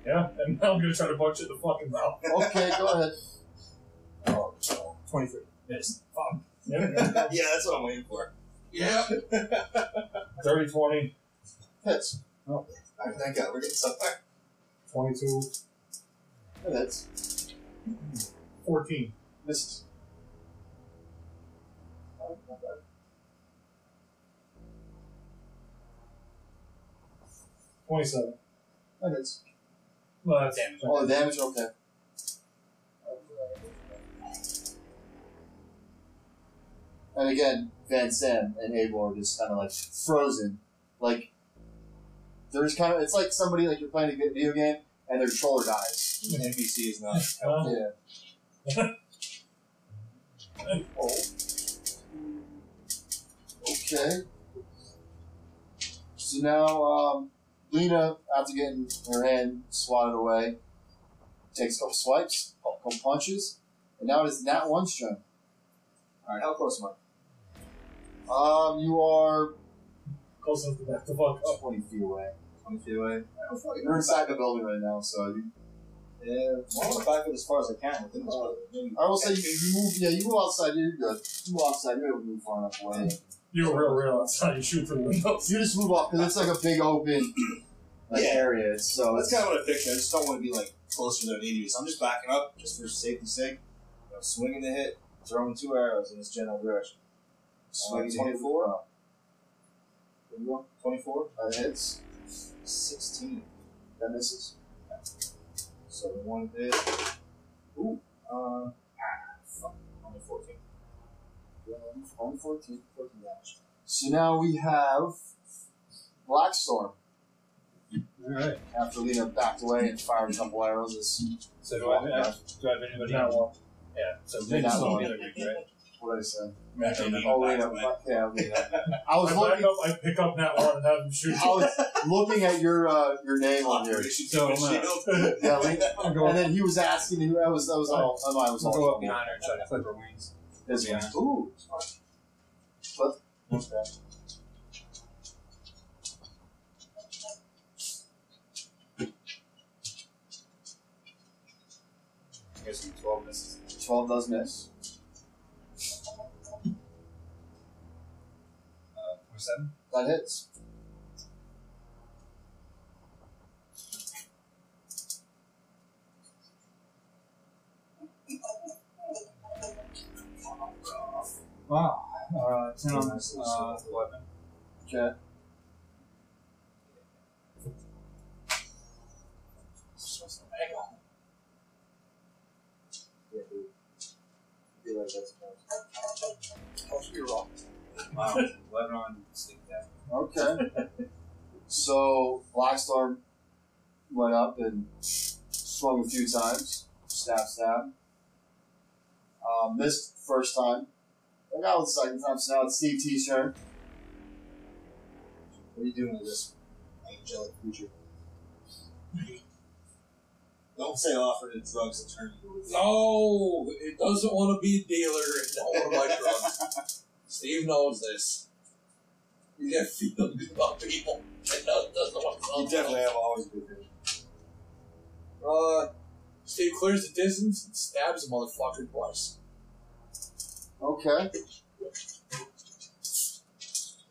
Yeah, and now I'm gonna try to punch it in the fucking mouth. Okay, go ahead. Oh, no. 23. Yes. Fuck. Yeah. yeah, that's what I'm waiting for. Yeah. 30, 20, Hits. Oh. All right, thank God, we're getting somewhere. 22, It hits. 14. Misses. 27. That hits. Well, that's Damage. Oh, the damage, okay. And again, Van Sam and Abel are just kind of like frozen. Like, there's kind of, it's like somebody, like you're playing a video game and their controller dies. The NPC is not. Well, Yeah. oh. Okay. So now, um, Lena, after getting her hand swatted away, takes a couple swipes, a couple punches, and now it is Nat 1's turn. Alright, how close am I? Um, you are close enough to back the fuck up. 20 feet away. 20 feet away. You're inside the building right now, so you, Yeah, well, I'm gonna back up as far as I can within this. Maybe- I will say you, you move. Yeah, you move outside. You're good. You move outside. You're able to move far enough away. You're real, real outside. You shoot through the windows. You just move off because it's like a big open like, Yeah. area. So That's it's kind of what I picture. I just don't want to be like closer than I need to be. So I'm just backing up, just for safety's sake. You know, swinging the hit, throwing two arrows in this general direction. Uh, swinging the hit. 24. Uh, there you go. 24, uh, That hits. 16. That misses. So one hit. Ooh. Uh, ah, fuck. Only 14. Only 14. 14 damage. So now we have Blackstorm. Alright. After Lena backed away and fired a couple arrows, is So do I, have, do I have anybody Not one. Yeah. So Yeah, maybe not some the other week, right? what did I say? Imagine Oh, Lena. away. Yeah, Lena. I was I back looking. up, I pick up that one and have him shoot. I was looking at your uh, your name on here. Operation So, Human uh, Shield. Yeah, Lena. I'm going. And then he was asking, who I was, that was all, I was I'll all. go up behind her and try to clip her wings. This one. Yeah. Ooh. Flip. Okay. I guess some 12 misses. 12 does miss. Uh, 27? That hits. Uh, 10 on this, uh, 11. Okay. Yeah, dude. I like that's you're. Wow. 11 on sleep death. Okay. so Blackstar went up and swung a few times. Stab, stab. Uh, missed first time. I got it the second time, so now it's Steve T's turn. What are you doing with this angelic creature? Don't say offer to drugs and turn you No, it doesn't want to be a dealer. It don't want to buy drugs. Steve knows this. You get feeling good about people. It does- doesn't want to You definitely have always been good. Uh, Steve clears the distance and stabs the motherfucker twice. Okay.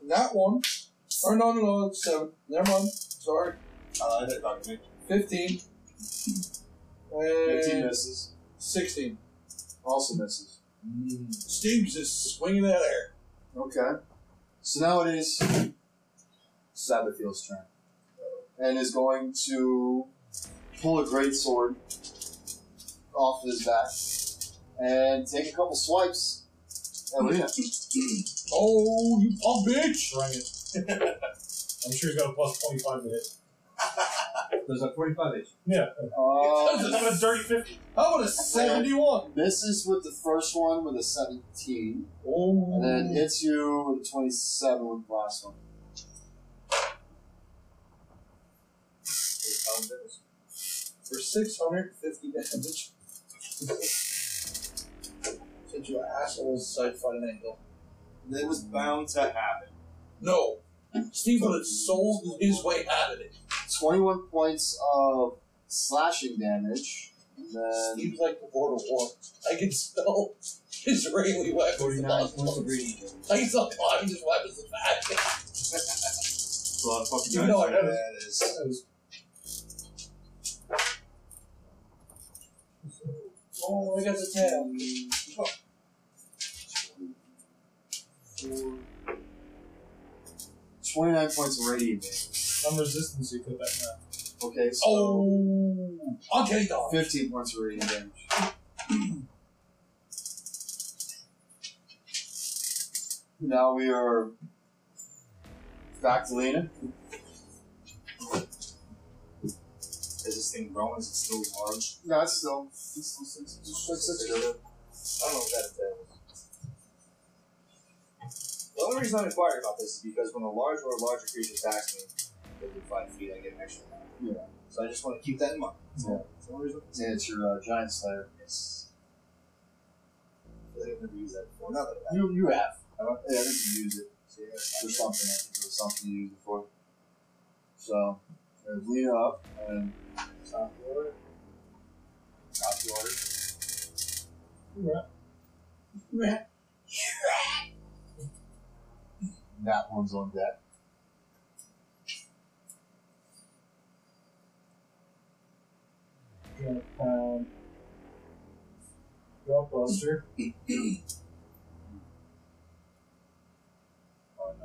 That one. Or no, no, no, it's seven. Never mind. Sorry. Uh, I didn't talk to me. 15. 15 misses. 16. Also misses. Steve's just swinging that air. Okay. So now it is Sabathiel's turn. And is going to pull a great sword off his back and take a couple swipes at Lena. Oh, you pump bitch! Bring it. I'm sure he's got a plus 25 to hit. There's a 45 inch. Yeah. Uh, about a dirty 50? How about a 71? misses with the first one with a 17, Oh. and then hits you with a 27 with the last one. For 650 damage. Since you assholes decide fight an angle. It was bound to happen. No. Steve would have sold his way out of it. 21 points of slashing damage. And then Steve's like the Lord of War. I can spell Israeli weapons. 49 points of reading. I can stop buying his weapons in fact. It's a lot of fucking You know know. That is. Oh, I got the tail. Twenty-nine points of radiant damage. Some resistance you put that now. Okay, so Oh, uncanny dodge. fifteen points of radiant damage. now we are back to Lena. Is this thing growing? Is it still large? No, it's still it's still six. It's like six. I don't know what that entails. The only reason I'm inquiring about this is because when a large or a larger creature attacks me within five feet, I get an extra. Yeah. So I just want to keep that in mind. Yeah. That's the only reason. And it's your uh, giant slayer. Yes. I feel like I've never used that before. Not that You you have. I, don't, yeah, I think you use it So, yeah, for something. I think it was something you used it for. So there's Lena up and Top water. Top the order. Right. That one's on deck. Gonna pound. Drop Buster.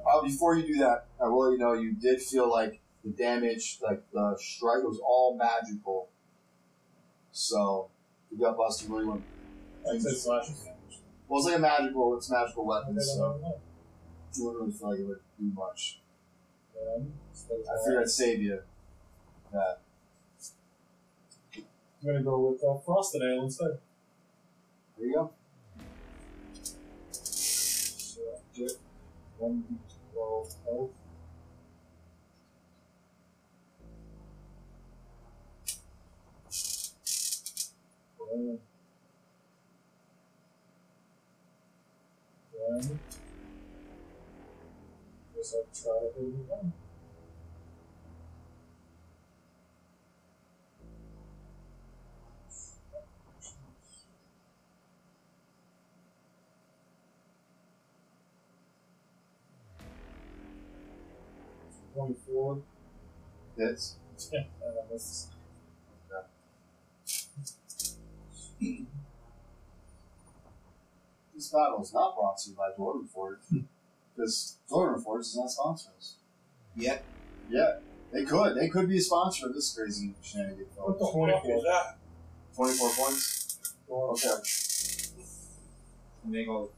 Uh, before you do that, I will let you know you did feel like the damage, like the strike, was all magical. So the gut buster really went. I said slashing. Well, it's like a magical. It's a magical weapon, Okay, so wouldn't really feel like it would do much. Then, I figured I'd save you. That I'm gonna go with uh, Frosted Ale instead. there you go. So I get one d12 health. I'll try to hit it again. Twenty-four. Hits. and I missed. This battle is not brought to you by Dwarven Forge because Dwarven Forge is not sponsoring us. Yet. Yeah, they could. They could be a sponsor of this crazy shenanigan. What the fuck is that? Twenty-four points. Okay. Make all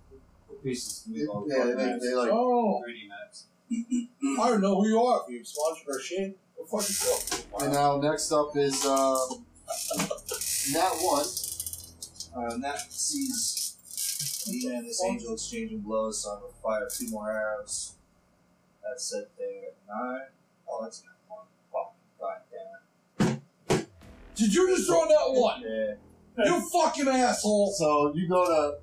the pieces. Make all the Yeah, they, fucking make, they like. Oh, 3D maps. I don't know who you are. If you sponsor our shit, go fuck yourself. And now next up is um, Nat one. Uh, and that sees Lena and this angel exchanging blows, so I'm gonna fire two more arrows. That's it there at nine. Oh, that's not one. Fuck. God damn it. Did you just throw that one? Yeah. You fucking asshole. So you go to,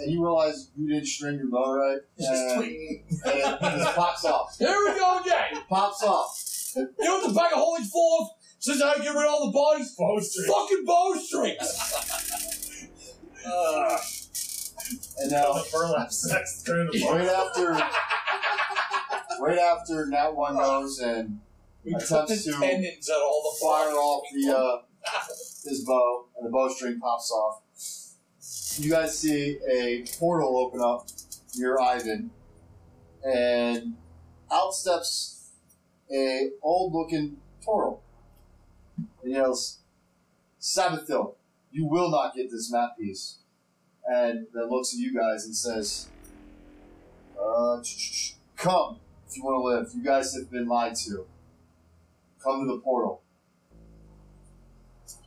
and you realize you didn't string your bow right, It's just and, tweaking. and it just pops off. Here we go again. Pops off. You know what the bag of holy full of? Since I get rid of all the bodies? Bowstring. Fucking bowstrings. Uh, And now, the burlap sacks the right after, right after Nat one goes and We Attempts to tendons out all the fire off the uh, his bow, and the bowstring pops off. You guys see a portal open up near Ivan, and out steps a old looking turtle. And yells, Sabathiel, you will not get this map piece. And then looks at you guys and says, uh, come if you want to live. You guys have been lied to. Come to the portal.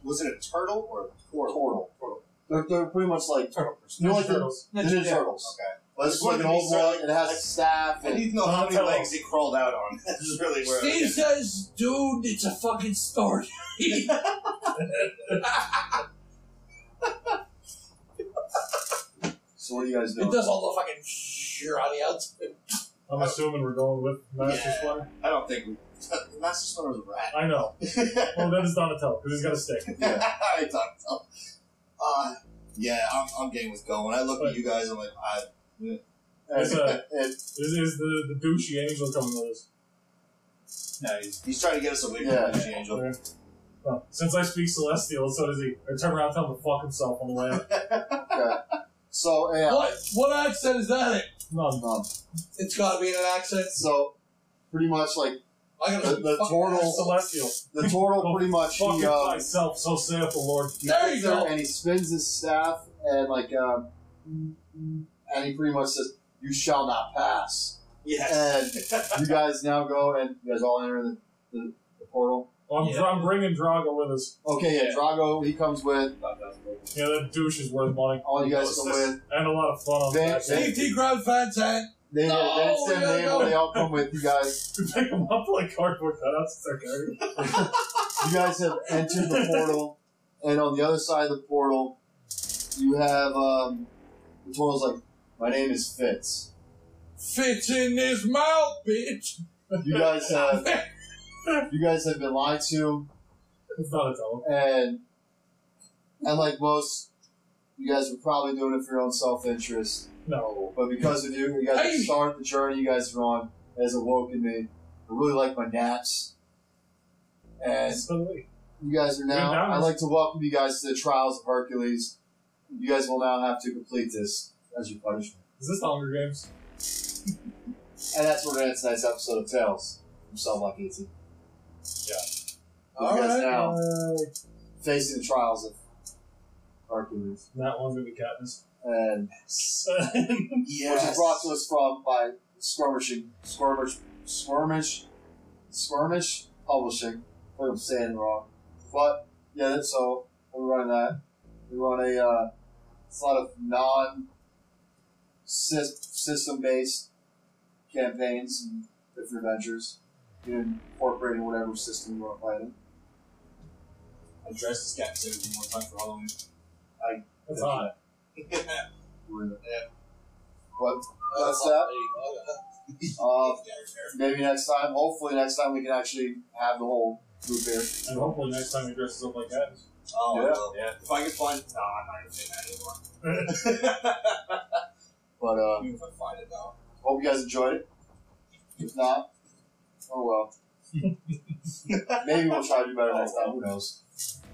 Was it a turtle or a portal? Portal. Portal. They're, they're pretty much like Turtle person. you like Turtles. Ninja Yeah. Turtles. Okay. But it's Just like an wanted to be old one, it has a staff. I And, need to know how many Donatello. legs he crawled out on. That's really where. Steve says, dude, it's a fucking story. so what do you guys It do? does all the fucking shit on the outside. I'm assuming we're going with Master Yeah. Splinter. I don't think we. Master Splinter's a rat. I know. Well, then it's Donatello because he's got a stick. yeah, I thought so. Uh, yeah, I'm, I'm game with going. I look at you guys, I'm like, I, And, It's a- and Is, is the, the douchey angel coming with us? No, he's he's trying to get us away from Yeah. the Gucci Angel. Okay. Well, since I speak Celestial, so does he. I turn around and tell him to fuck himself on the way out. So yeah, What what accent is that in? None. um, It's gotta be in an accent. so pretty much like I gotta The- the turtle- Celestial. the turtle, pretty much Fuck he, um, myself, so saith the Lord. There you go. and he spins his staff and like um, and he pretty much says, "You shall not pass." Yes. And you guys now go and you guys all enter the, the, the portal. Well, I'm, Yeah. I'm bringing Drago with us. Okay, yeah, Yeah. Drago he comes with. Yeah, that douche is worth money. All you guys come with. And a lot of fun on the Van- back. Van- Steve T. Grab Van Tan. They, No, they didn't say we the gotta name, go. they all come with you guys. We pick them up like cardboard cutouts. It's okay. You guys have entered the portal, and on the other side of the portal, you have um, the portal's like, "My name is Fitz." Fits in his mouth, bitch. You guys have you guys have been lied to, It's Donatello. and and like most, you guys were probably doing it for your own self interest. No. But because of you, you guys Hey! have started the journey you guys are on has awoken me. I really like my naps. And So do we. you guys are now, I'd like to welcome you guys to the Trials of Hercules. You guys will now have to complete this as your punishment. Is this the Hunger Games? And that's where we're going ends tonight's episode of Tales from Cell Block 18. Yeah. You guys Alright. now Uh, facing the trials of Hercules. that one's gonna be Katniss. And yes. which is brought to us from by Skirmishing Skirmish Skirmish Skirmish Publishing. I think I'm saying wrong. But yeah, that's- so we run that. We run a uh, it's a lot of non system based campaigns and different adventures. You incorporating whatever system you want to play in. I dressed as Captain Save one time for Halloween. That's hot. We're in it. Yeah. But that's that. Uh, uh, uh. uh maybe next time, hopefully next time we can actually have the whole group here. And hopefully next time he dresses up like that. Oh, Yeah. well. Yeah. If I can find. No, I'm not going to say that anymore. But uh, Even if I find it now. hope you guys enjoyed it. If not, oh well. maybe we'll try to do better next time. Who knows?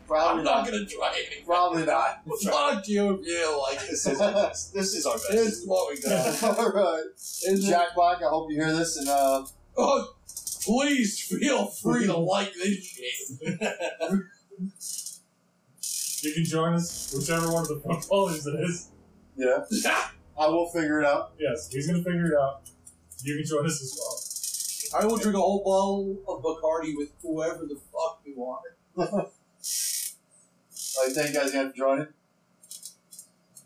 Probably I'm not not. gonna try it. Probably not. Fuck you if you like This is our best. This is our best. This is what we got. All right, Isn't it? Jack Black. I hope you hear this, and uh, Oh, please feel free to like this shit. You can join us, whichever one of the footballers it is. yeah, I will figure it out. Yes, he's gonna figure it out. You can join us as well. I will drink a whole bottle of Bacardi with whoever the fuck we want. Oh, All right, thank you guys again for joining.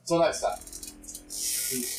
Until next time. Peace.